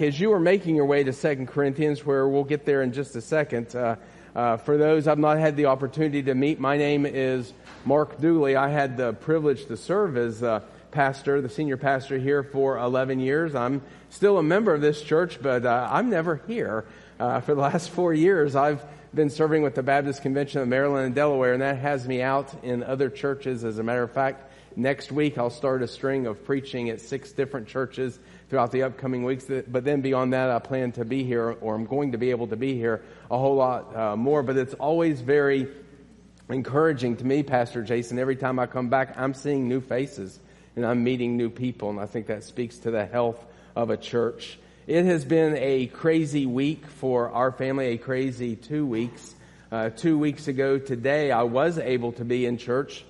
As you are making your way to Second Corinthians, where we'll get there in just a second, uh, uh, for those I've not had the opportunity to meet, my name is Mark Dooley. I had the privilege to serve as uh, pastor, the senior pastor here for 11 years. I'm still a member of this church, but uh, I'm never here. Uh, for the last four years, I've been serving with the Baptist Convention of Maryland and Delaware, and that has me out in other churches. As a matter of fact, next week I'll start a string of preaching at six different churches throughout the upcoming weeks. But then beyond that, I plan to be here, or I'm going to be able to be here a whole lot uh, more. But it's always very encouraging to me, Pastor Jason. Every time I come back, I'm seeing new faces and I'm meeting new people. And I think that speaks to the health of a church. It has been a crazy week for our family, a crazy two weeks. Uh, two weeks ago today, I was able to be in church.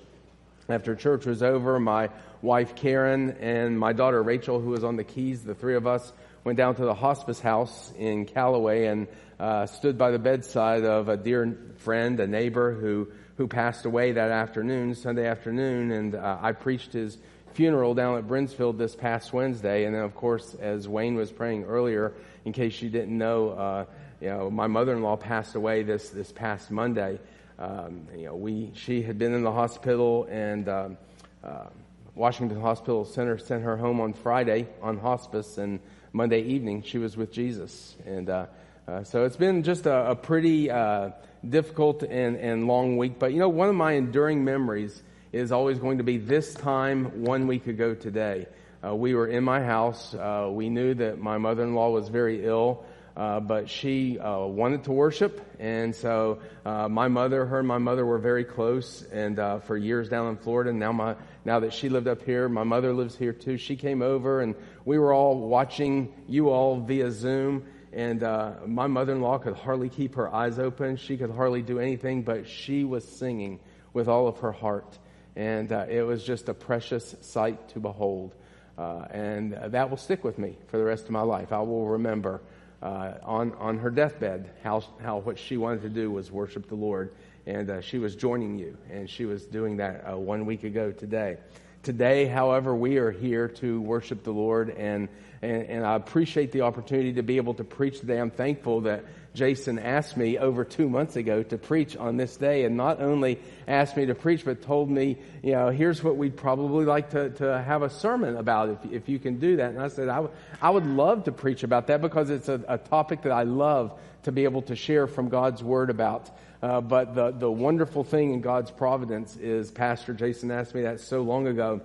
After church was over, my wife Karen and my daughter Rachel, who was on the keys, the three of us went down to the hospice house in Callaway and uh, stood by the bedside of a dear friend, a neighbor who who passed away that afternoon, Sunday afternoon, and uh, I preached his funeral down at Brinsfield this past Wednesday. And then, of course, as Wayne was praying earlier, in case you didn't know, uh, you know, my mother-in-law passed away this this past Monday. Um, you know, we she had been in the hospital and. Um, uh, Washington Hospital Center sent her home on Friday on hospice, and Monday evening she was with Jesus. And uh, uh, so it's been just a, a pretty uh, difficult and, and long week. But you know, one of my enduring memories is always going to be this time one week ago today. Uh, we were in my house. Uh, we knew that my mother-in-law was very ill. Uh, but she uh, wanted to worship, and so uh, my mother, her and my mother were very close, and uh, for years down in Florida. Now my now that she lived up here, my mother lives here too. She came over, and we were all watching you all via Zoom. And uh, my mother-in-law could hardly keep her eyes open. She could hardly do anything, but she was singing with all of her heart, and it was just a precious sight to behold. and that will stick with me for the rest of my life. I will remember uh, on, on her deathbed how, how what she wanted to do was worship the Lord. And uh, she was joining you, and she was doing that uh, one week ago today. Today, however, we are here to worship the Lord, and, and, and I appreciate the opportunity to be able to preach today. I'm thankful that Jason asked me over two months ago to preach on this day, and not only asked me to preach, but told me, you know, here's what we'd probably like to, to have a sermon about if, if you can do that. And I said, I, w- I would love to preach about that because it's a, a topic that I love to be able to share from God's Word about. Uh, but the, the wonderful thing in God's providence is Pastor Jason asked me that so long ago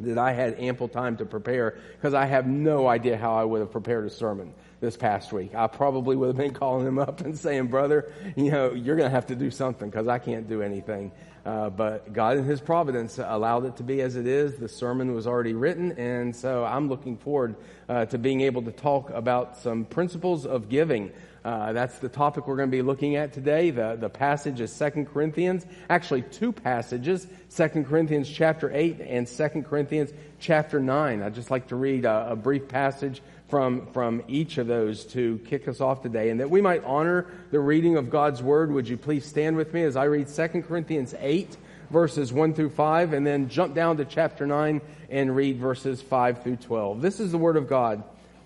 that I had ample time to prepare because I have no idea how I would have prepared a sermon this past week. I probably would have been calling him up and saying, brother, you know, you're going to have to do something because I can't do anything. Uh, but God in His providence allowed it to be as it is. The sermon was already written, and so I'm looking forward uh, to being able to talk about some principles of giving. Uh, that's the topic we're going to be looking at today. The, the passage is Second Corinthians. Actually, two passages. Second Corinthians chapter 8 and Second Corinthians chapter 9. I'd just like to read a, a brief passage from, from each of those to kick us off today. And that we might honor the reading of God's Word, would you please stand with me as I read 2 Corinthians 8, verses 1 through 5, and then jump down to chapter 9 and read verses 5 through 12. This is the Word of God,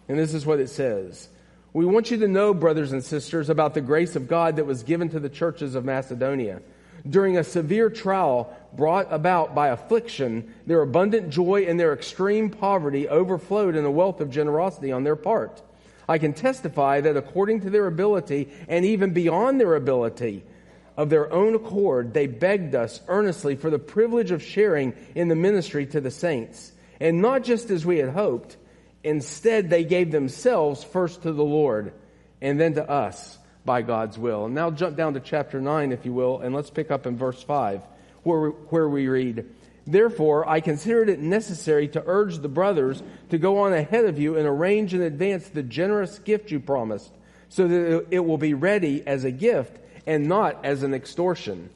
and this is what it says. We want you to know, brothers and sisters, about the grace of God that was given to the churches of Macedonia. During a severe trial brought about by affliction, their abundant joy and their extreme poverty overflowed in a wealth of generosity on their part. I can testify that according to their ability and even beyond their ability, of their own accord, they begged us earnestly for the privilege of sharing in the ministry to the saints. And not just as we had hoped, instead they gave themselves first to the Lord and then to us by God's will. And now jump down to chapter 9, if you will, and let's pick up in verse 5, where we, where we read, Therefore, I considered it necessary to urge the brothers to go on ahead of you and arrange in advance the generous gift you promised, so that it will be ready as a gift and not as an extortion.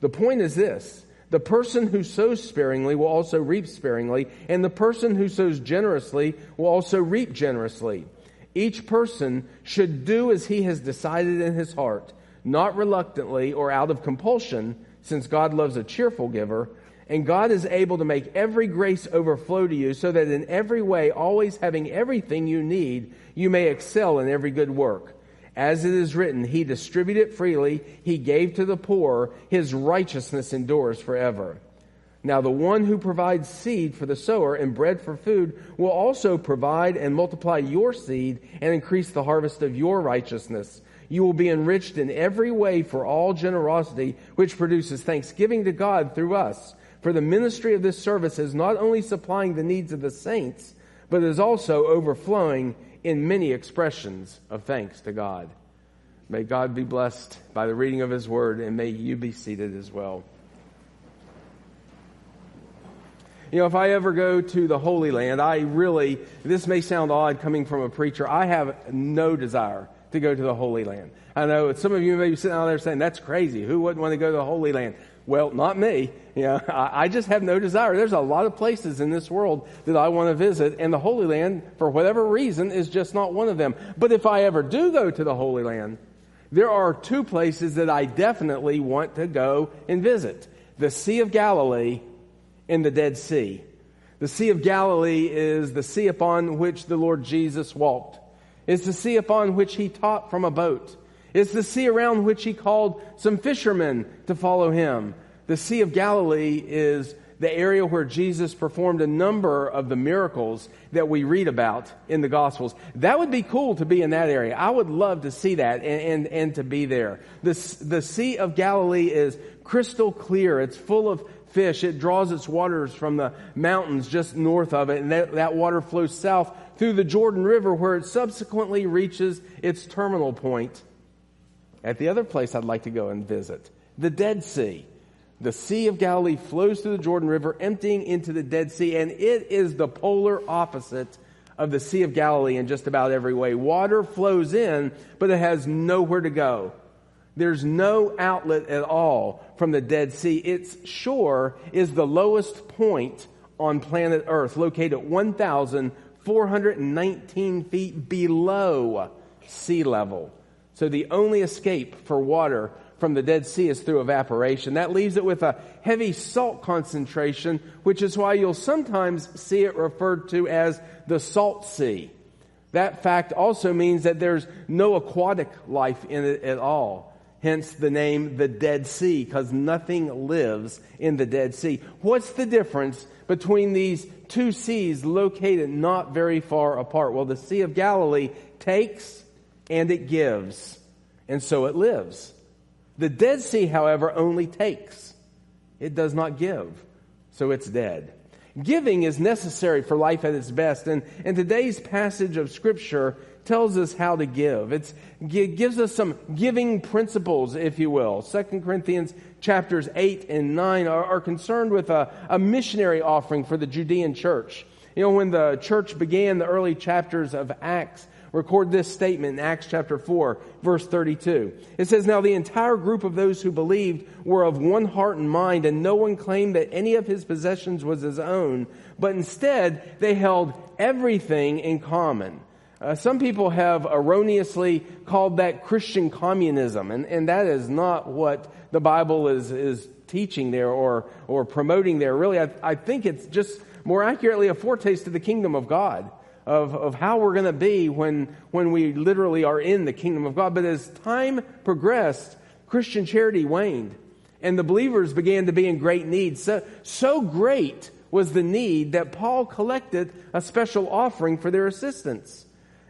The point is this. The person who sows sparingly will also reap sparingly, and the person who sows generously will also reap generously. Each person should do as he has decided in his heart, not reluctantly or out of compulsion, since God loves a cheerful giver, And God is able to make every grace overflow to you so that in every way, always having everything you need, you may excel in every good work. As it is written, He distributed freely, He gave to the poor, His righteousness endures forever. Now the one who provides seed for the sower and bread for food will also provide and multiply your seed and increase the harvest of your righteousness. You will be enriched in every way for all generosity, which produces thanksgiving to God through us. For the ministry of this service is not only supplying the needs of the saints, but is also overflowing in many expressions of thanks to God. May God be blessed by the reading of His Word, and may you be seated as well. You know, if I ever go to the Holy Land, I really, this may sound odd coming from a preacher, I have no desire to go to the Holy Land. I know some of you may be sitting out there saying, that's crazy. Who wouldn't want to go to the Holy Land? Well, not me. You know, I, I just have no desire. There's a lot of places in this world that I want to visit, and the Holy Land, for whatever reason, is just not one of them. But if I ever do go to the Holy Land, there are two places that I definitely want to go and visit. The Sea of Galilee in the Dead Sea. The Sea of Galilee is the sea upon which the Lord Jesus walked. It's the sea upon which he taught from a boat. It's the sea around which he called some fishermen to follow him. The Sea of Galilee is the area where Jesus performed a number of the miracles that we read about in the Gospels. That would be cool to be in that area. I would love to see that and, and, and to be there. The, the Sea of Galilee is crystal clear. It's full of fish. It draws its waters from the mountains just north of it, and that, that water flows south through the Jordan River where it subsequently reaches its terminal point at the other place I'd like to go and visit, the Dead Sea. The Sea of Galilee flows through the Jordan River, emptying into the Dead Sea, and it is the polar opposite of the Sea of Galilee in just about every way. Water flows in, but it has nowhere to go. There's no outlet at all from the Dead Sea. Its shore is the lowest point on planet Earth, located at 1,419 feet below sea level. So the only escape for water from the Dead Sea is through evaporation. That leaves it with a heavy salt concentration, which is why you'll sometimes see it referred to as the Salt Sea. That fact also means that there's no aquatic life in it at all. Hence the name the Dead Sea, because nothing lives in the Dead Sea. What's the difference between these two seas located not very far apart? Well, the Sea of Galilee takes and it gives, and so it lives. The Dead Sea, however, only takes. It does not give, so it's dead. Giving is necessary for life at its best, and, and today's passage of Scripture tells us how to give. It's, it gives us some giving principles, if you will. Second Corinthians chapters 8 and 9 are, are concerned with a, a missionary offering for the Judean church. You know, when the church began the early chapters of Acts, record this statement in Acts chapter 4, verse 32. It says, Now the entire group of those who believed were of one heart and mind, and no one claimed that any of his possessions was his own, but instead they held everything in common. Uh, some people have erroneously called that Christian communism, and, and that is not what the Bible is, is teaching there or, or promoting there. Really, I, I think it's just more accurately a foretaste of the kingdom of God, of, of how we're going to be when, when we literally are in the kingdom of God. But as time progressed, Christian charity waned, and the believers began to be in great need. So, so great was the need that Paul collected a special offering for their assistance.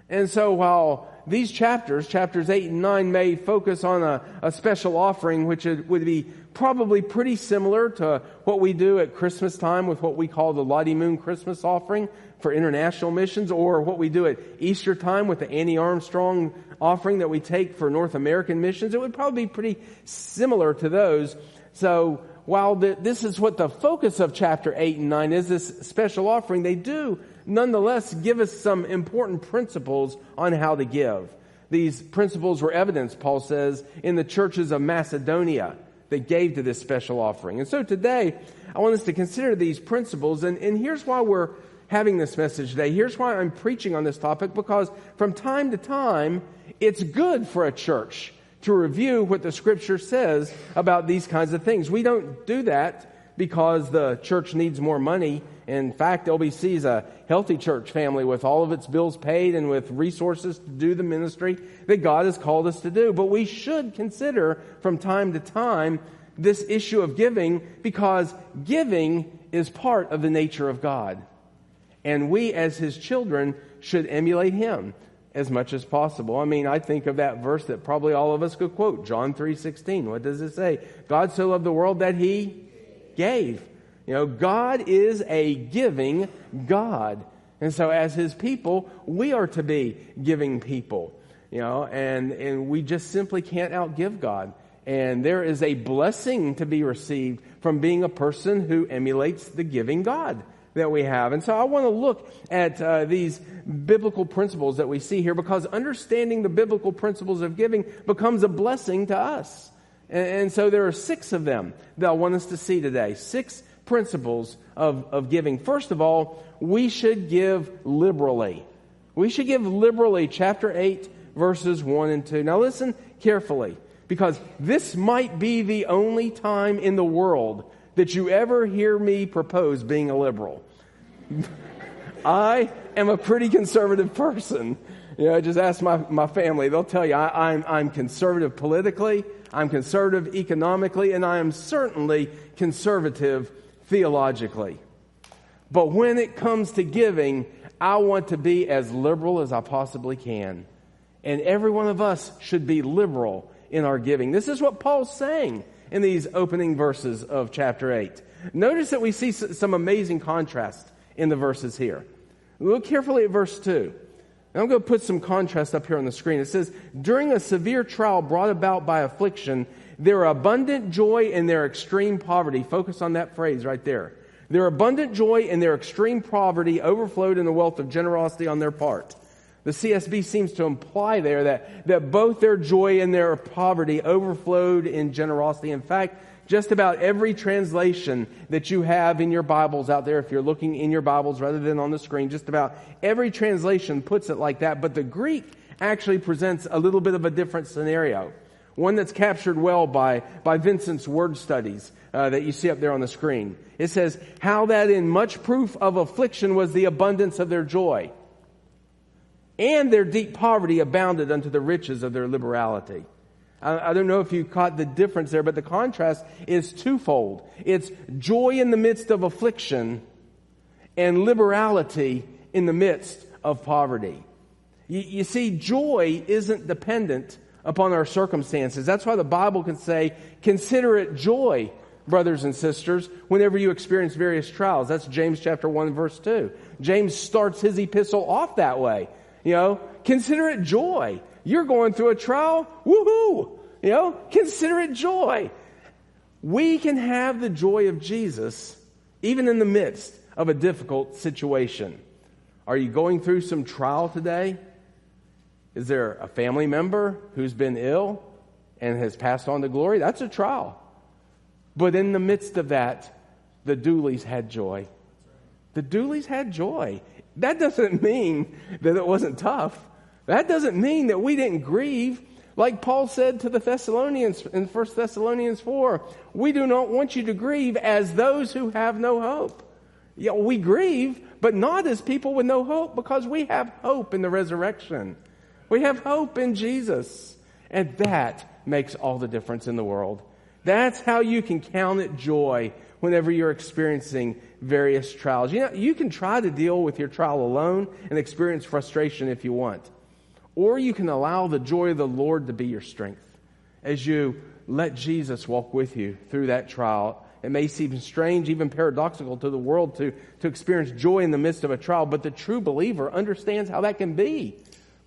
And so while these chapters, chapters 8 and 9, may focus on a, a special offering, which would be probably pretty similar to what we do at Christmas time with what we call the Lottie Moon Christmas offering for international missions, or what we do at Easter time with the Annie Armstrong offering that we take for North American missions, it would probably be pretty similar to those. So while the, this is what the focus of chapter 8 and 9 is, this special offering, they do nonetheless give us some important principles on how to give. These principles were evidenced, Paul says, in the churches of Macedonia that gave to this special offering. And so today, I want us to consider these principles, and, and here's why we're having this message today. Here's why I'm preaching on this topic, because from time to time, it's good for a church to review what the scripture says about these kinds of things. We don't do that because the church needs more money. In fact, LBC is a healthy church family with all of its bills paid and with resources to do the ministry that God has called us to do. But we should consider from time to time this issue of giving because giving is part of the nature of God. And we, as His children, should emulate Him as much as possible. I mean, I think of that verse that probably all of us could quote, John 3:16. What does it say? God so loved the world that he gave. You know, God is a giving God. And so as his people, we are to be giving people. You know, and and we just simply can't outgive God. And there is a blessing to be received from being a person who emulates the giving God that we have. And so I want to look at uh, these biblical principles that we see here because understanding the biblical principles of giving becomes a blessing to us. And, and so there are six of them that I want us to see today. Six principles of, of giving. First of all, we should give liberally. We should give liberally, chapter 8, verses 1 and 2. Now listen carefully because this might be the only time in the world that you ever hear me propose being a liberal. I am a pretty conservative person. You know, just ask my, my family. They'll tell you I, I'm, I'm conservative politically, I'm conservative economically, and I am certainly conservative theologically. But when it comes to giving, I want to be as liberal as I possibly can. And every one of us should be liberal in our giving. This is what Paul's saying in these opening verses of chapter 8. Notice that we see some amazing contrast in the verses here. Look carefully at verse 2. I'm going to put some contrast up here on the screen. It says, During a severe trial brought about by affliction, their abundant joy in their extreme poverty. Focus on that phrase right there. Their abundant joy in their extreme poverty overflowed in the wealth of generosity on their part. The CSB seems to imply there that, that both their joy and their poverty overflowed in generosity. In fact, just about every translation that you have in your Bibles out there, if you're looking in your Bibles rather than on the screen, just about every translation puts it like that. But the Greek actually presents a little bit of a different scenario. One that's captured well by, by Vincent's word studies uh, that you see up there on the screen. It says, How that in much proof of affliction was the abundance of their joy and their deep poverty abounded unto the riches of their liberality. I, don't know if you caught the difference there, but the contrast is twofold. It's joy in the midst of affliction and liberality in the midst of poverty. You, you see, joy isn't dependent upon our circumstances. That's why the Bible can say, consider it joy, brothers and sisters, whenever you experience various trials. That's James chapter 1 verse 2. James starts his epistle off that way. You know, consider it joy. You're going through a trial. Woohoo! You know, consider it joy. We can have the joy of Jesus even in the midst of a difficult situation. Are you going through some trial today? Is there a family member who's been ill and has passed on to glory? That's a trial. But in the midst of that, the Dooleys had joy. The Dooleys had joy. That doesn't mean that it wasn't tough. That doesn't mean that we didn't grieve. Like Paul said to the Thessalonians in 1 Thessalonians 4, we do not want you to grieve as those who have no hope. We grieve, but not as people with no hope because we have hope in the resurrection. We have hope in Jesus. And that makes all the difference in the world. That's how you can count it joy whenever you're experiencing various trials. You know, you can try to deal with your trial alone and experience frustration if you want. Or you can allow the joy of the Lord to be your strength as you let Jesus walk with you through that trial. It may seem strange, even paradoxical to the world to, to experience joy in the midst of a trial, but the true believer understands how that can be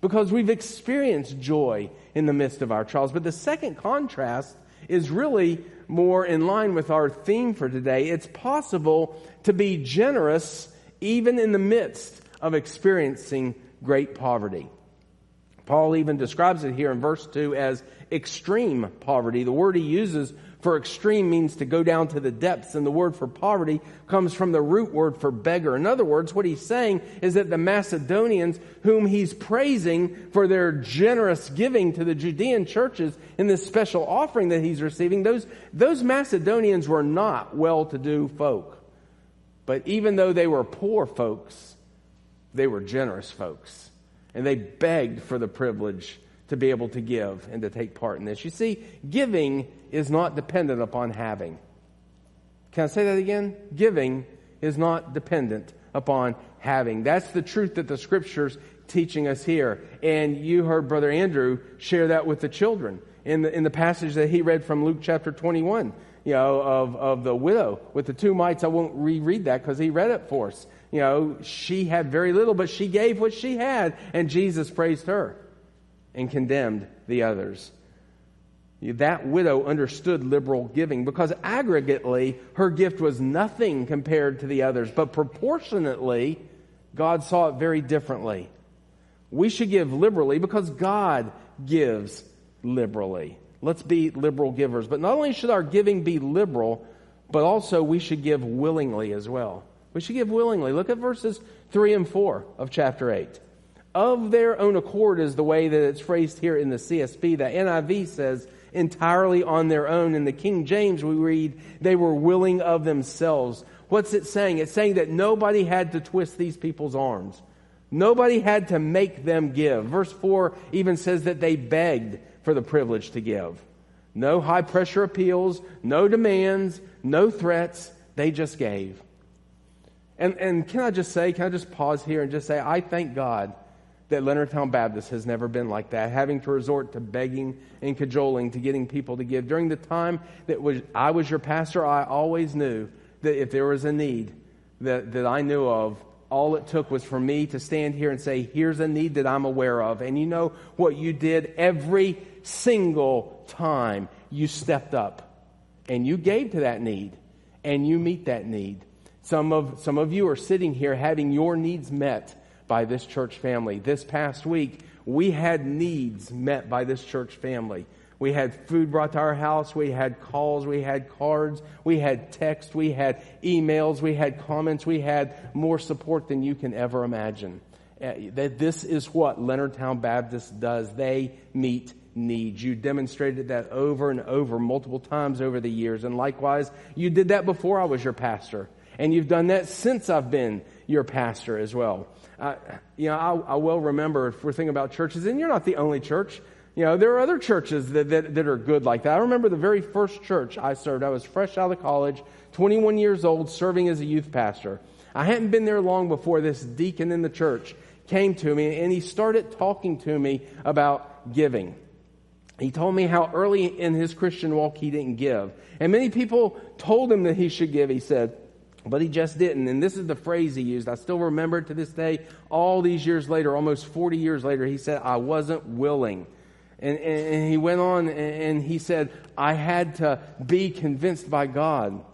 because we've experienced joy in the midst of our trials. But the second contrast is really more in line with our theme for today. It's possible to be generous even in the midst of experiencing great poverty. Paul even describes it here in verse 2 as extreme poverty. The word he uses for extreme means to go down to the depths, and the word for poverty comes from the root word for beggar. In other words, what he's saying is that the Macedonians, whom he's praising for their generous giving to the Judean churches in this special offering that he's receiving, those, those Macedonians were not well to do folk. But even though they were poor folks, they were generous folks. And they begged for the privilege to be able to give and to take part in this. You see, giving is not dependent upon having. Can I say that again? Giving is not dependent upon having. That's the truth that the scriptures teaching us here. And you heard Brother Andrew share that with the children in the, in the passage that he read from Luke chapter 21, you know, of, of the widow with the two mites. I won't reread that because he read it for us. You know, she had very little, but she gave what she had, and Jesus praised her and condemned the others. That widow understood liberal giving because aggregately her gift was nothing compared to the others, but proportionately God saw it very differently. We should give liberally because God gives liberally. Let's be liberal givers. But not only should our giving be liberal, but also we should give willingly as well. We should give willingly. Look at verses 3 and 4 of chapter 8 of their own accord is the way that it's phrased here in the CSB. The NIV says entirely on their own. In the King James, we read they were willing of themselves. What's it saying? It's saying that nobody had to twist these people's arms. Nobody had to make them give. Verse 4 even says that they begged for the privilege to give. No high pressure appeals, no demands, no threats. They just gave. And, and can I just say, can I just pause here and just say, I thank God that Leonardtown Baptist has never been like that, having to resort to begging and cajoling to getting people to give. During the time that was, I was your pastor, I always knew that if there was a need that, that I knew of, all it took was for me to stand here and say, here's a need that I'm aware of. And you know what you did every single time you stepped up and you gave to that need and you meet that need. Some of, some of you are sitting here having your needs met by this church family. This past week, we had needs met by this church family. We had food brought to our house. We had calls. We had cards. We had text. We had emails. We had comments. We had more support than you can ever imagine. Uh, that this is what Leonardtown Baptist does. They meet needs. You demonstrated that over and over, multiple times over the years. And likewise, you did that before I was your pastor. And you've done that since I've been your pastor as well. Uh, you know, I, I will remember if we're thinking about churches, and you're not the only church. You know, there are other churches that, that, that are good like that. I remember the very first church I served. I was fresh out of college, 21 years old, serving as a youth pastor. I hadn't been there long before this deacon in the church came to me and he started talking to me about giving. He told me how early in his Christian walk he didn't give. And many people told him that he should give. He said, but he just didn't. And this is the phrase he used. I still remember it to this day. All these years later, almost 40 years later, he said, I wasn't willing. And, and he went on and he said, I had to be convinced by God.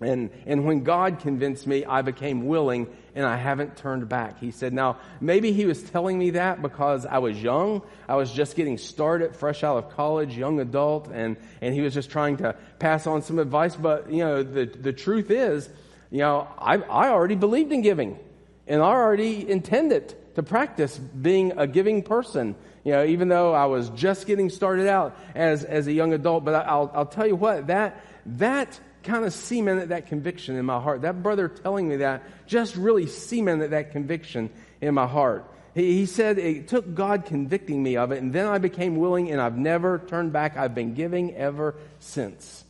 And, and when God convinced me, I became willing and I haven't turned back. He said, now, maybe he was telling me that because I was young. I was just getting started, fresh out of college, young adult, and, and he was just trying to pass on some advice. But, you know, the, the truth is, you know, I, I already believed in giving and I already intended to practice being a giving person. You know, even though I was just getting started out as, as a young adult, but I'll, I'll tell you what, that, that kind of cemented that conviction in my heart. That brother telling me that just really cemented that conviction in my heart. He, he said it took God convicting me of it, and then I became willing, and I've never turned back. I've been giving ever since.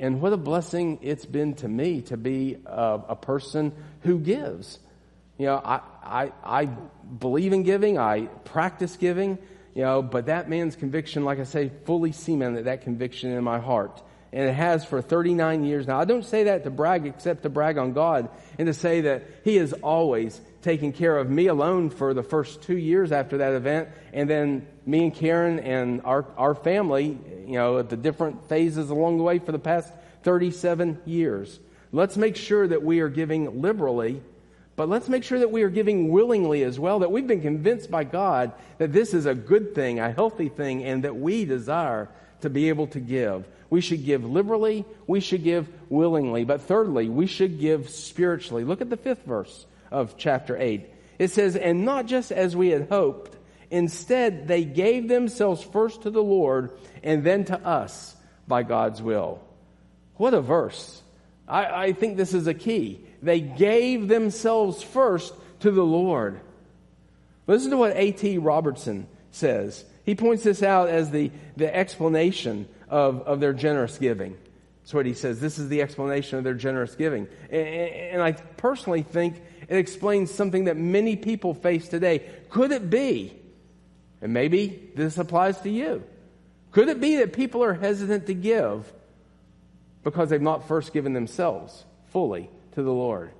And what a blessing it's been to me to be a, a person who gives. You know, I, I, I believe in giving, I practice giving, you know, but that man's conviction, like I say, fully cemented that conviction in my heart. And it has for 39 years now. I don't say that to brag, except to brag on God and to say that He has always taken care of me alone for the first two years after that event, and then me and Karen and our, our family, you know, at the different phases along the way for the past 37 years. Let's make sure that we are giving liberally, but let's make sure that we are giving willingly as well, that we've been convinced by God that this is a good thing, a healthy thing, and that we desire to be able to give. We should give liberally, we should give willingly. But thirdly, we should give spiritually. Look at the fifth verse of chapter 8. It says, And not just as we had hoped, instead they gave themselves first to the Lord and then to us by God's will. What a verse. I, I think this is a key. They gave themselves first to the Lord. Listen to what A.T. Robertson says. He points this out as the, the explanation of, of their generous giving. That's what he says. This is the explanation of their generous giving. And, and I personally think it explains something that many people face today. Could it be, and maybe this applies to you, could it be that people are hesitant to give because they've not first given themselves fully to the Lord?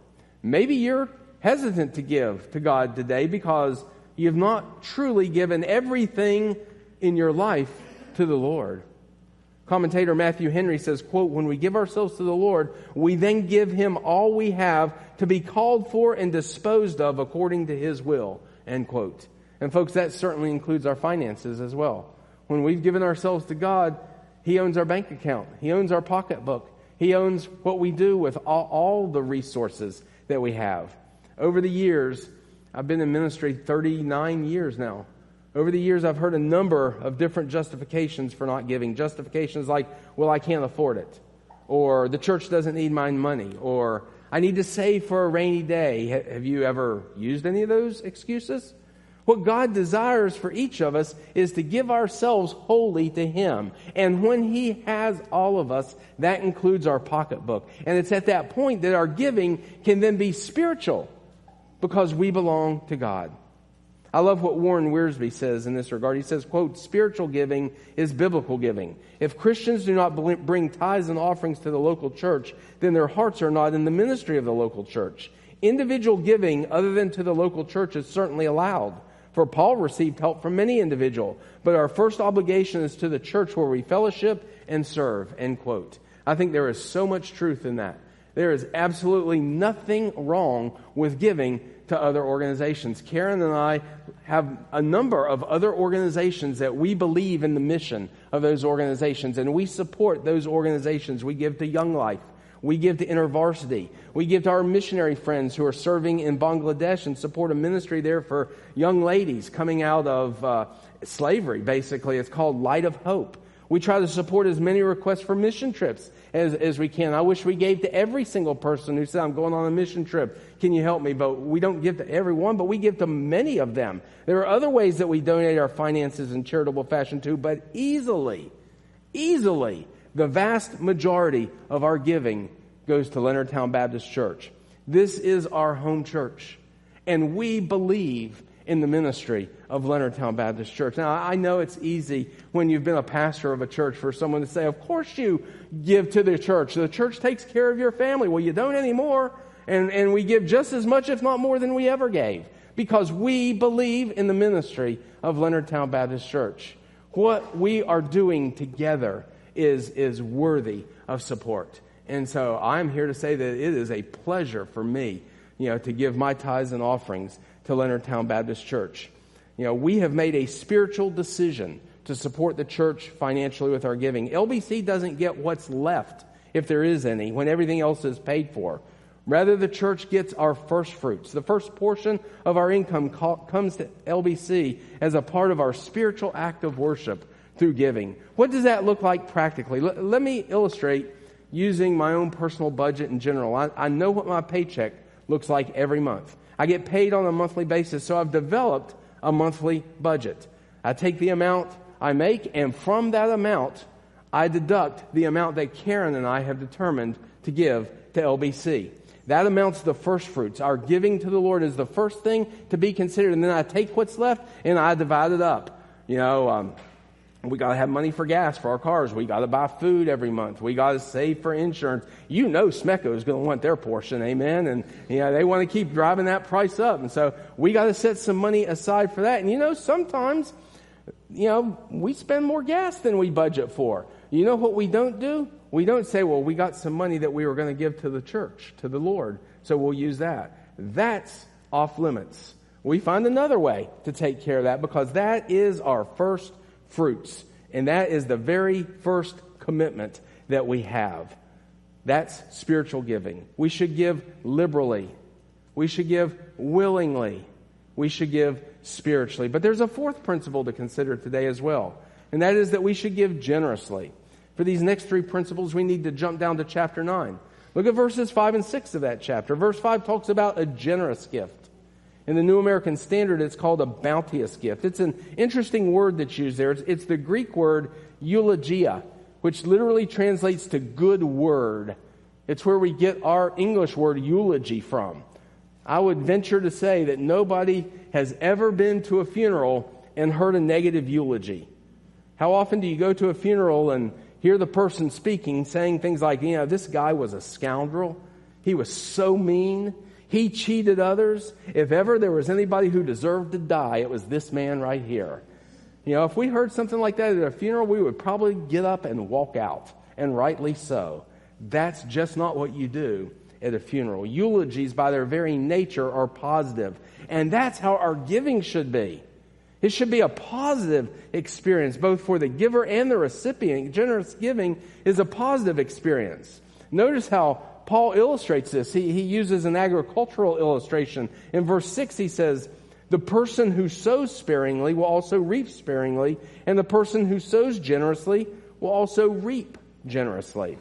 Maybe you're hesitant to give to God today because you've not truly given everything in your life to the Lord. Commentator Matthew Henry says, quote, when we give ourselves to the Lord, we then give him all we have to be called for and disposed of according to his will, end quote. And folks, that certainly includes our finances as well. When we've given ourselves to God, he owns our bank account. He owns our pocketbook. He owns what we do with all, all the resources that we have. Over the years, I've been in ministry 39 years now. Over the years, I've heard a number of different justifications for not giving. Justifications like, well, I can't afford it, or the church doesn't need my money, or I need to save for a rainy day. Have you ever used any of those excuses? What God desires for each of us is to give ourselves wholly to Him. And when He has all of us, that includes our pocketbook. And it's at that point that our giving can then be spiritual because we belong to God. I love what Warren Wiersbe says in this regard. He says, quote, spiritual giving is biblical giving. If Christians do not bring tithes and offerings to the local church, then their hearts are not in the ministry of the local church. Individual giving other than to the local church is certainly allowed. For Paul received help from many individual, but our first obligation is to the church where we fellowship and serve, end quote. I think there is so much truth in that. There is absolutely nothing wrong with giving to other organizations. Karen and I have a number of other organizations that we believe in the mission of those organizations, and we support those organizations. We give to Young Life. We give to InterVarsity. We give to our missionary friends who are serving in Bangladesh and support a ministry there for young ladies coming out of uh, slavery, basically. It's called Light of Hope. We try to support as many requests for mission trips as, as we can. I wish we gave to every single person who said, I'm going on a mission trip. Can you help me? But we don't give to everyone, but we give to many of them. There are other ways that we donate our finances in charitable fashion too, but easily, easily, the vast majority of our giving goes to Leonardtown Baptist Church. This is our home church. And we believe in the ministry of Leonardtown Baptist Church. Now, I know it's easy when you've been a pastor of a church for someone to say, of course you give to the church. The church takes care of your family. Well, you don't anymore. And, and we give just as much, if not more, than we ever gave because we believe in the ministry of Leonardtown Baptist Church. What we are doing together is, is worthy of support. And so I'm here to say that it is a pleasure for me, you know, to give my tithes and offerings to Leonardtown Baptist Church. You know, we have made a spiritual decision to support the church financially with our giving. LBC doesn't get what's left, if there is any, when everything else is paid for. Rather, the church gets our first fruits. The first portion of our income comes to LBC as a part of our spiritual act of worship through giving. What does that look like practically? let me illustrate using my own personal budget in general. I, I know what my paycheck looks like every month. I get paid on a monthly basis, so I've developed a monthly budget. I take the amount I make, and from that amount, I deduct the amount that Karen and I have determined to give to LBC. That amounts the first fruits. Our giving to the Lord is the first thing to be considered, and then I take what's left and I divide it up. You know, um, we got to have money for gas for our cars. We got to buy food every month. We got to save for insurance. You know Smeco is going to want their portion, amen? And, you know, they want to keep driving that price up. And so we got to set some money aside for that. And, you know, sometimes, you know, we spend more gas than we budget for. You know what we don't do? We don't say, well, we got some money that we were going to give to the church, to the Lord, so we'll use that. That's off limits. We find another way to take care of that because that is our first fruits. And that is the very first commitment that we have. That's spiritual giving. We should give liberally. We should give willingly. We should give spiritually. But there's a fourth principle to consider today as well, and that is that we should give generously. For these next three principles, we need to jump down to chapter 9. Look at verses 5 and 6 of that chapter. Verse 5 talks about a generous gift. In the New American Standard, it's called a bounteous gift. It's an interesting word that's used there. It's, it's the Greek word eulogia, which literally translates to good word. It's where we get our English word eulogy from. I would venture to say that nobody has ever been to a funeral and heard a negative eulogy. How often do you go to a funeral and hear the person speaking saying things like, you know, this guy was a scoundrel. He was so mean. He cheated others. If ever there was anybody who deserved to die, it was this man right here. You know, if we heard something like that at a funeral, we would probably get up and walk out, and rightly so. That's just not what you do at a funeral. Eulogies, by their very nature, are positive. And that's how our giving should be. It should be a positive experience, both for the giver and the recipient. Generous giving is a positive experience. Notice how Paul illustrates this. He, he uses an agricultural illustration. In verse 6, he says, The person who sows sparingly will also reap sparingly, and the person who sows generously will also reap generously.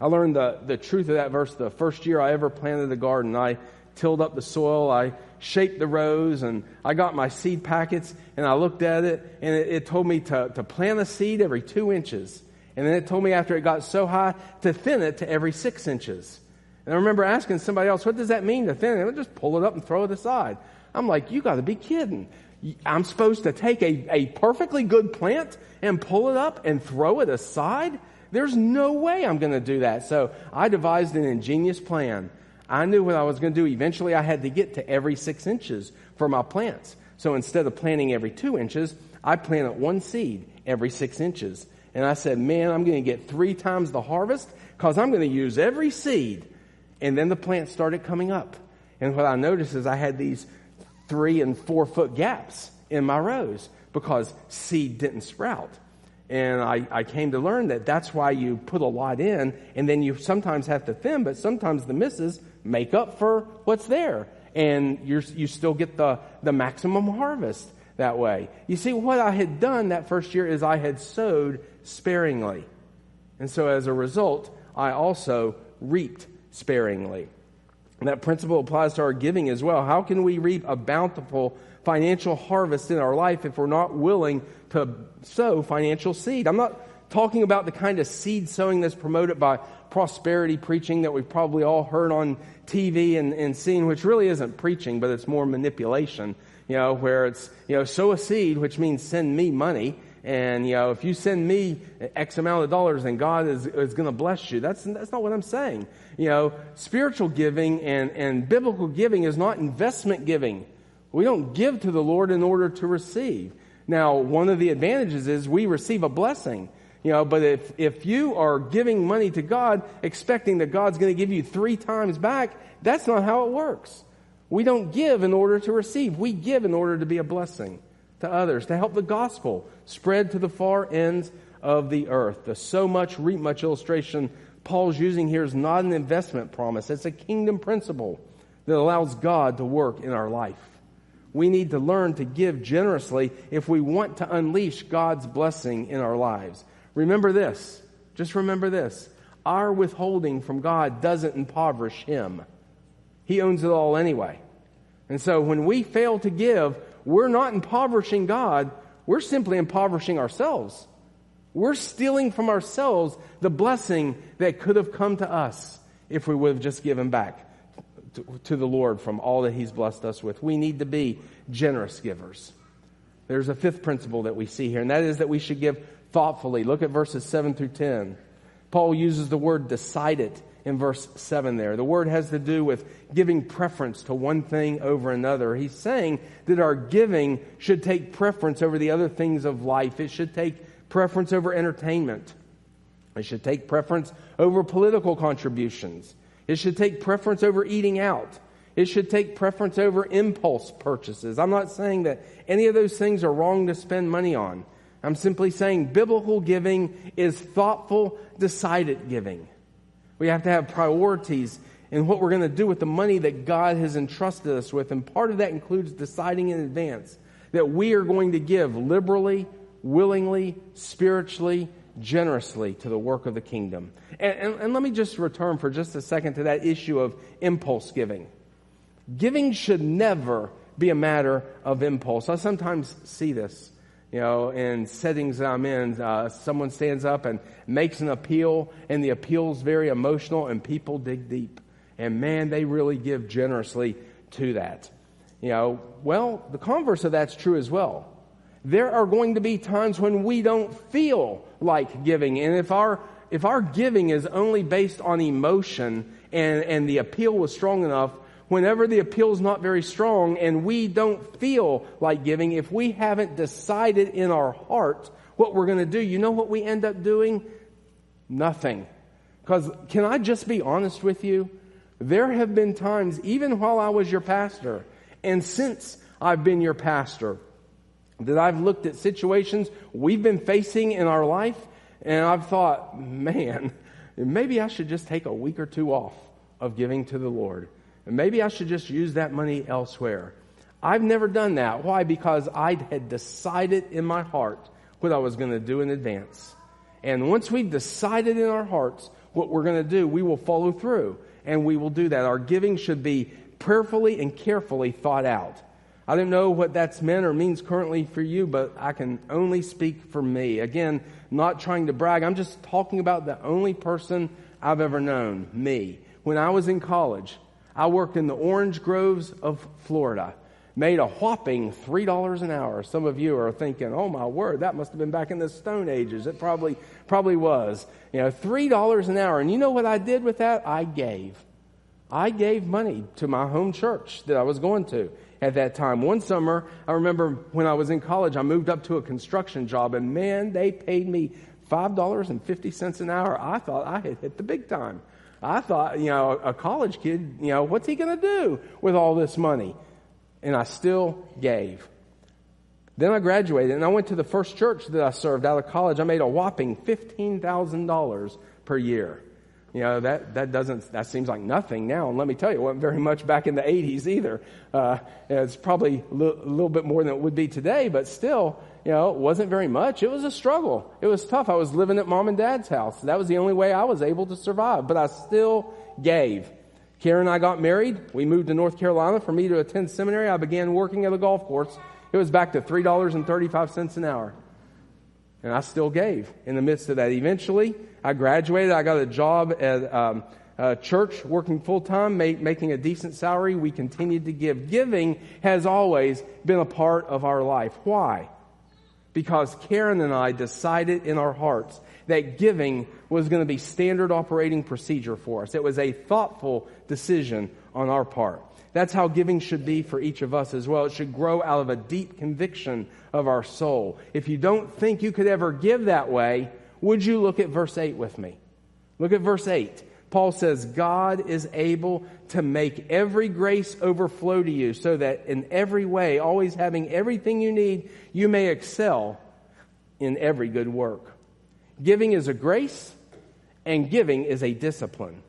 I learned the, the truth of that verse the first year I ever planted a garden. I tilled up the soil, I shaped the rows, and I got my seed packets, and I looked at it, and it, it told me to, to plant a seed every two inches. And then it told me after it got so high to thin it to every six inches. And I remember asking somebody else, what does that mean to thin it? And just pull it up and throw it aside. I'm like, you got to be kidding. I'm supposed to take a, a perfectly good plant and pull it up and throw it aside? There's no way I'm going to do that. So I devised an ingenious plan. I knew what I was going to do. Eventually, I had to get to every six inches for my plants. So instead of planting every two inches, I planted one seed every six inches. And I said, man, I'm going to get three times the harvest because I'm going to use every seed. And then the plants started coming up. And what I noticed is I had these three and four foot gaps in my rows because seed didn't sprout. And I, I came to learn that that's why you put a lot in, and then you sometimes have to thin, but sometimes the misses make up for what's there. And you you still get the, the maximum harvest that way. You see, what I had done that first year is I had sowed sparingly. And so as a result, I also reaped sparingly. And that principle applies to our giving as well. How can we reap a bountiful financial harvest in our life if we're not willing to sow financial seed. I'm not talking about the kind of seed sowing that's promoted by prosperity preaching that we've probably all heard on TV and, and seen, which really isn't preaching, but it's more manipulation, you know, where it's, you know, sow a seed, which means send me money. And, you know, if you send me X amount of dollars, then God is, is going to bless you. That's, that's not what I'm saying. You know, spiritual giving and, and biblical giving is not investment giving. We don't give to the Lord in order to receive. Now, one of the advantages is we receive a blessing. You know, but if, if you are giving money to God expecting that God's going to give you three times back, that's not how it works. We don't give in order to receive. We give in order to be a blessing to others, to help the gospel spread to the far ends of the earth. The sow much, reap much illustration Paul's using here is not an investment promise. It's a kingdom principle that allows God to work in our life. We need to learn to give generously if we want to unleash God's blessing in our lives. Remember this. Just remember this. Our withholding from God doesn't impoverish Him. He owns it all anyway. And so when we fail to give, we're not impoverishing God, we're simply impoverishing ourselves. We're stealing from ourselves the blessing that could have come to us if we would have just given back to, to the Lord from all that He's blessed us with. We need to be generous givers. There's a fifth principle that we see here, and that is that we should give thoughtfully. Look at verses 7 through 10. Paul uses the word decided in verse 7 there. The word has to do with giving preference to one thing over another. He's saying that our giving should take preference over the other things of life. It should take preference over entertainment. It should take preference over political contributions. It should take preference over eating out. It should take preference over impulse purchases. I'm not saying that any of those things are wrong to spend money on, I'm simply saying biblical giving is thoughtful, decided giving. We have to have priorities in what we're going to do with the money that God has entrusted us with. And part of that includes deciding in advance that we are going to give liberally, willingly, spiritually, generously to the work of the kingdom. And, and, and, let me just return for just a second to that issue of impulse giving. Giving should never be a matter of impulse. I sometimes see this, you know, in settings I'm in. Uh, someone stands up and makes an appeal, and the appeal is very emotional, and people dig deep. And man, they really give generously to that. You know, well, the converse of that's true as well. There are going to be times when we don't feel like giving. And if our, if our giving is only based on emotion and, and the appeal was strong enough, whenever the appeal is not very strong and we don't feel like giving, if we haven't decided in our heart what we're going to do, you know what we end up doing? Nothing. Because can I just be honest with you? There have been times, even while I was your pastor, and since I've been your pastor, that I've looked at situations we've been facing in our life, and I've thought, man, maybe I should just take a week or two off of giving to the Lord. Maybe I should just use that money elsewhere. I've never done that. Why? Because I had decided in my heart what I was going to do in advance. And once we've decided in our hearts what we're going to do, we will follow through and we will do that. Our giving should be prayerfully and carefully thought out. I don't know what that's meant or means currently for you, but I can only speak for me. Again, not trying to brag. I'm just talking about the only person I've ever known, me. When I was in college, I worked in the orange groves of Florida made a whopping $3 an hour. Some of you are thinking, oh my word, that must have been back in the Stone Ages. It probably, probably was. You know, $3 an hour. And you know what I did with that? I gave. I gave money to my home church that I was going to at that time. One summer, I remember when I was in college, I moved up to a construction job and man, they paid me $5.50 an hour. I thought I had hit the big time. I thought, you know, a college kid, you know, what's he going to do with all this money? and I still gave. Then I graduated and I went to the first church that I served out of college. I made a whopping $15,000 per year. You know, that, that doesn't, that seems like nothing now. And let me tell you, it wasn't very much back in the 80s either. Uh, it's probably a a little bit more than it would be today, but still, you know, it wasn't very much. It was a struggle. It was tough. I was living at mom and dad's house. That was the only way I was able to survive, but I still gave. Karen and I got married. We moved to North Carolina for me to attend seminary. I began working at a golf course. It was back to $3.35 an hour. And I still gave in the midst of that. Eventually, I graduated. I got a job at um, a church working full time, making a decent salary. We continued to give. Giving has always been a part of our life. Why? Because Karen and I decided in our hearts that giving was going to be standard operating procedure for us. It was a thoughtful decision on our part. That's how giving should be for each of us as well. It should grow out of a deep conviction of our soul. If you don't think you could ever give that way, would you look at verse 8 with me? Look at verse 8. Paul says, God is able to make every grace overflow to you so that in every way, always having everything you need, you may excel in every good work. Giving is a grace, and giving is a discipline.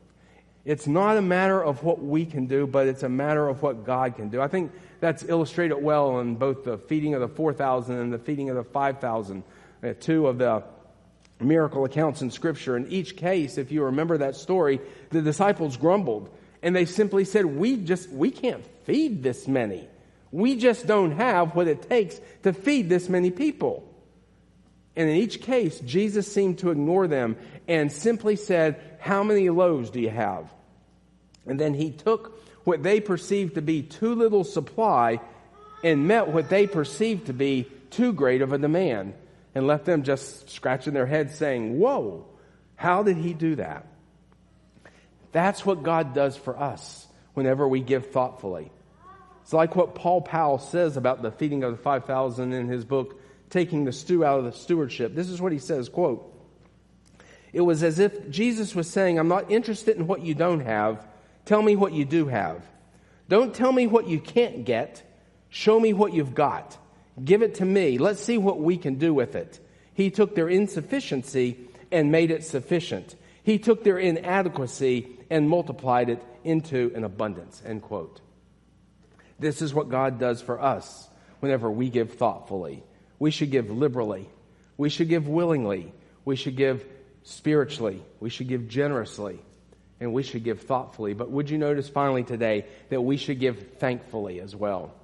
It's not a matter of what we can do, but it's a matter of what God can do. I think that's illustrated well in both the feeding of the 4,000 and the feeding of the 5,000, uh, two of the miracle accounts in Scripture. In each case, if you remember that story, the disciples grumbled and they simply said, "We just we can't feed this many. We just don't have what it takes to feed this many people." And in each case, Jesus seemed to ignore them and simply said, How many loaves do you have? And then he took what they perceived to be too little supply and met what they perceived to be too great of a demand and left them just scratching their heads saying, Whoa, how did he do that? That's what God does for us whenever we give thoughtfully. It's like what Paul Powell says about the feeding of the 5,000 in his book, taking the stew out of the stewardship. This is what he says, quote, it was as if Jesus was saying, I'm not interested in what you don't have. Tell me what you do have. Don't tell me what you can't get. Show me what you've got. Give it to me. Let's see what we can do with it. He took their insufficiency and made it sufficient. He took their inadequacy and multiplied it into an abundance. End quote. This is what God does for us whenever we give thoughtfully. We should give liberally. We should give willingly. We should give spiritually. We should give generously. And we should give thoughtfully. But would you notice finally today that we should give thankfully as well?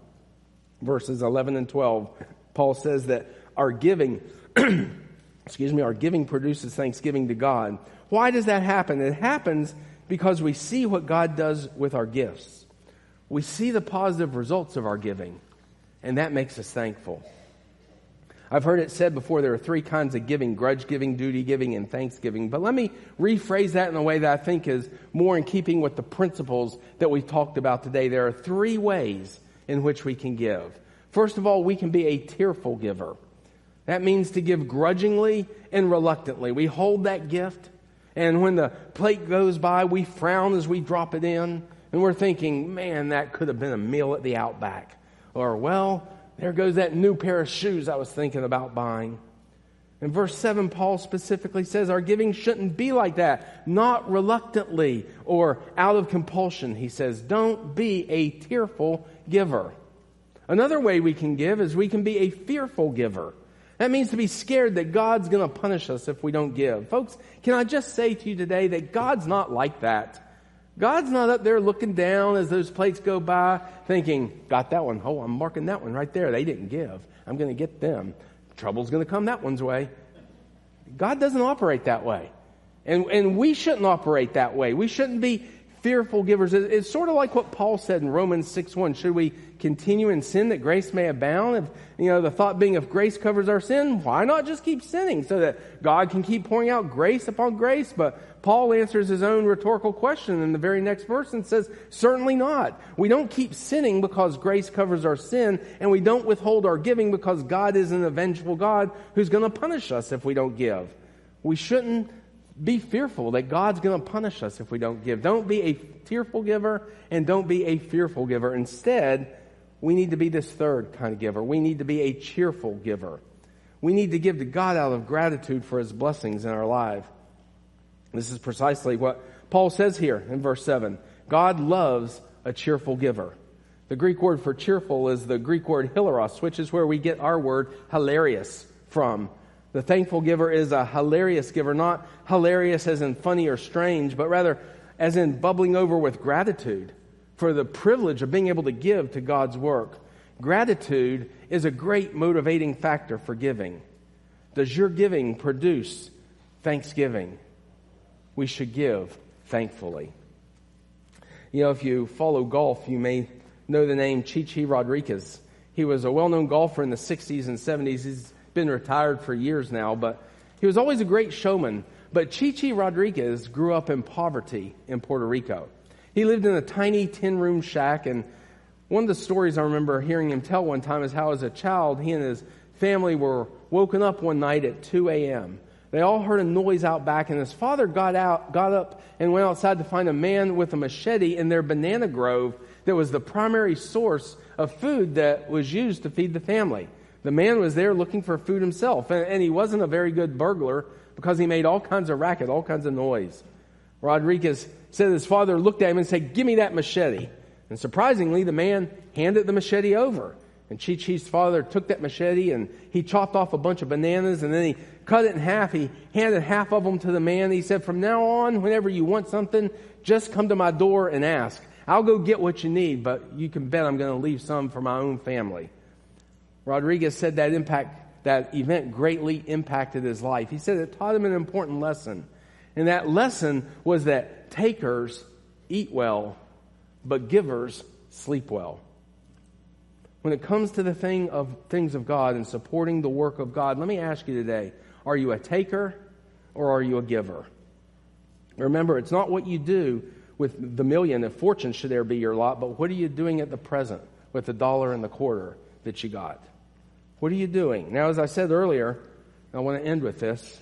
Verses 11 and 12, Paul says that our giving, excuse me, our giving produces thanksgiving to God. Why does that happen? It happens because we see what God does with our gifts. We see the positive results of our giving, and that makes us thankful. I've heard it said before there are three kinds of giving grudge giving, duty giving, and thanksgiving. But let me rephrase that in a way that I think is more in keeping with the principles that we've talked about today. There are three ways in which we can give. First of all, we can be a tearful giver. That means to give grudgingly and reluctantly. We hold that gift, and when the plate goes by, we frown as we drop it in, and we're thinking, man, that could have been a meal at the Outback. Or, well, there goes that new pair of shoes I was thinking about buying. In verse 7, Paul specifically says our giving shouldn't be like that, not reluctantly or out of compulsion. He says, don't be a tearful giver. Another way we can give is we can be a fearful giver. That means to be scared that God's going to punish us if we don't give. Folks, can I just say to you today that God's not like that. God's not up there looking down as those plates go by thinking, got that one. Oh, I'm marking that one right there. They didn't give. I'm going to get them. Trouble's going to come that one's way. God doesn't operate that way. And, and we shouldn't operate that way. We shouldn't be fearful givers. It's sort of like what Paul said in Romans 6 1. Should we continue in sin that grace may abound? If, you know, the thought being if grace covers our sin, why not just keep sinning so that God can keep pouring out grace upon grace? But Paul answers his own rhetorical question in the very next verse and says, certainly not. We don't keep sinning because grace covers our sin, and we don't withhold our giving because God is an avengeful God who's going to punish us if we don't give. We shouldn't be fearful that God's going to punish us if we don't give. Don't be a tearful giver and don't be a fearful giver. Instead, we need to be this third kind of giver. We need to be a cheerful giver. We need to give to God out of gratitude for his blessings in our life. This is precisely what Paul says here in verse 7. God loves a cheerful giver. The Greek word for cheerful is the Greek word hilaros, which is where we get our word hilarious from. The thankful giver is a hilarious giver, not hilarious as in funny or strange, but rather as in bubbling over with gratitude for the privilege of being able to give to God's work. Gratitude is a great motivating factor for giving. Does your giving produce thanksgiving? We should give thankfully. You know, if you follow golf, you may know the name Chi Chi Rodriguez. He was a well known golfer in the 60s and 70s. He's been retired for years now, but he was always a great showman. But Chi Chi Rodriguez grew up in poverty in Puerto Rico. He lived in a tiny 10 room shack, and one of the stories I remember hearing him tell one time is how, as a child, he and his family were woken up one night at 2 a.m. They all heard a noise out back, and his father got out, got up, and went outside to find a man with a machete in their banana grove that was the primary source of food that was used to feed the family. The man was there looking for food himself, and, and he wasn't a very good burglar because he made all kinds of racket, all kinds of noise. Rodriguez said his father looked at him and said, Give me that machete. And surprisingly, the man handed the machete over. And Chi Chi's father took that machete and he chopped off a bunch of bananas and then he cut it in half. He handed half of them to the man. He said, From now on, whenever you want something, just come to my door and ask. I'll go get what you need, but you can bet I'm going to leave some for my own family. Rodriguez said that impact, that event greatly impacted his life. He said it taught him an important lesson. And that lesson was that takers eat well, but givers sleep well. When it comes to the thing of things of God and supporting the work of God, let me ask you today, are you a taker or are you a giver? Remember, it's not what you do with the million if fortune should there be your lot, but what are you doing at the present with the dollar and the quarter that you got? What are you doing? Now, as I said earlier, I want to end with this.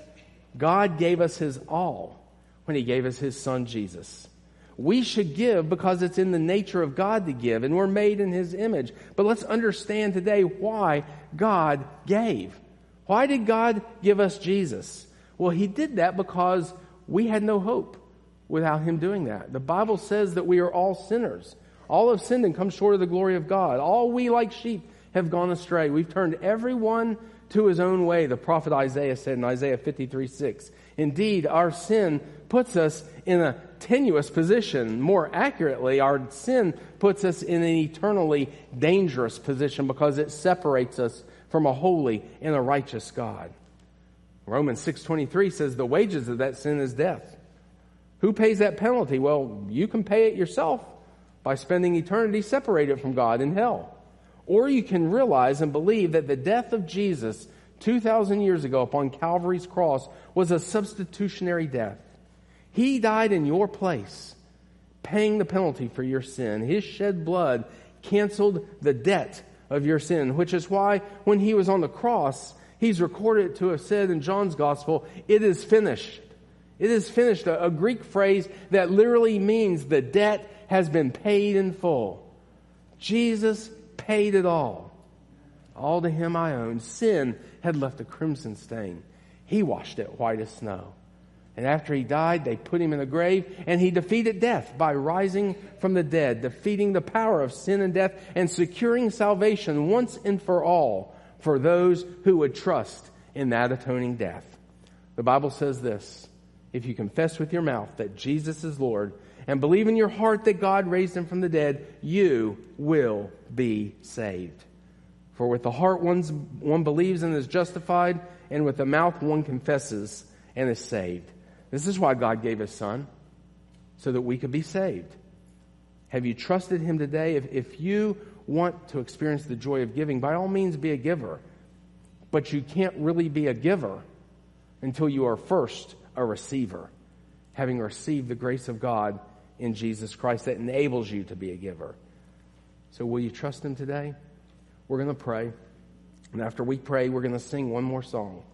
God gave us his all when he gave us his son Jesus. We should give because it's in the nature of God to give, and we're made in his image. But let's understand today why God gave. Why did God give us Jesus? Well, He did that because we had no hope without Him doing that. The Bible says that we are all sinners. All have sinned and come short of the glory of God. All we like sheep have gone astray. We've turned everyone to his own way, the prophet Isaiah said in Isaiah 53 6. Indeed, our sin puts us in a tenuous position. More accurately, our sin puts us in an eternally dangerous position because it separates us from a holy and a righteous God. Romans 6:23 says the wages of that sin is death. Who pays that penalty? Well, you can pay it yourself by spending eternity separated from God in hell. Or you can realize and believe that the death of Jesus 2,000 years ago upon Calvary's cross was a substitutionary death. He died in your place, paying the penalty for your sin. His shed blood canceled the debt of your sin, which is why when he was on the cross, he's recorded to have said in John's gospel, it is finished. It is finished, a, Greek phrase that literally means the debt has been paid in full. Jesus paid it all. All to him I own. Sin had left a crimson stain. He washed it white as snow. And after he died, they put him in the grave, and he defeated death by rising from the dead, defeating the power of sin and death, and securing salvation once and for all for those who would trust in that atoning death. The Bible says this If you confess with your mouth that Jesus is Lord and believe in your heart that God raised him from the dead, you will be saved. For with the heart one believes and is justified, and with the mouth one confesses and is saved. This is why God gave his son, so that we could be saved. Have you trusted him today? If, if you want to experience the joy of giving, by all means be a giver. But you can't really be a giver until you are first a receiver, having received the grace of God in Jesus Christ that enables you to be a giver. So, will you trust Him today? We're going to pray. And after we pray, we're going to sing one more song.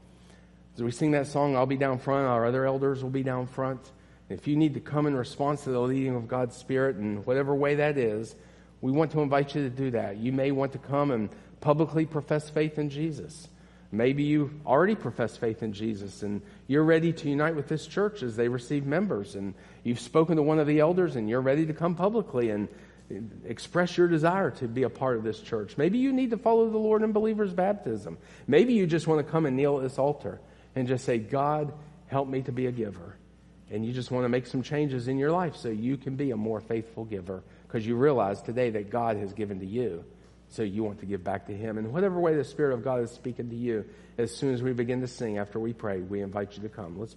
As we sing that song, I'll be down front. Our other elders will be down front. If you need to come in response to the leading of God's Spirit in whatever way that is, we want to invite you to do that. You may want to come and publicly profess faith in Jesus. Maybe you already profess faith in Jesus and you're ready to unite with this church as they receive members and you've spoken to one of the elders and you're ready to come publicly and express your desire to be a part of this church. Maybe you need to follow the Lord in believer's baptism. Maybe you just want to come and kneel at this altar and just say, God, help me to be a giver. And you just want to make some changes in your life so you can be a more faithful giver because you realize today that God has given to you. So you want to give back to Him. And whatever way the Spirit of God is speaking to you, as soon as we begin to sing after we pray, we invite you to come. Let's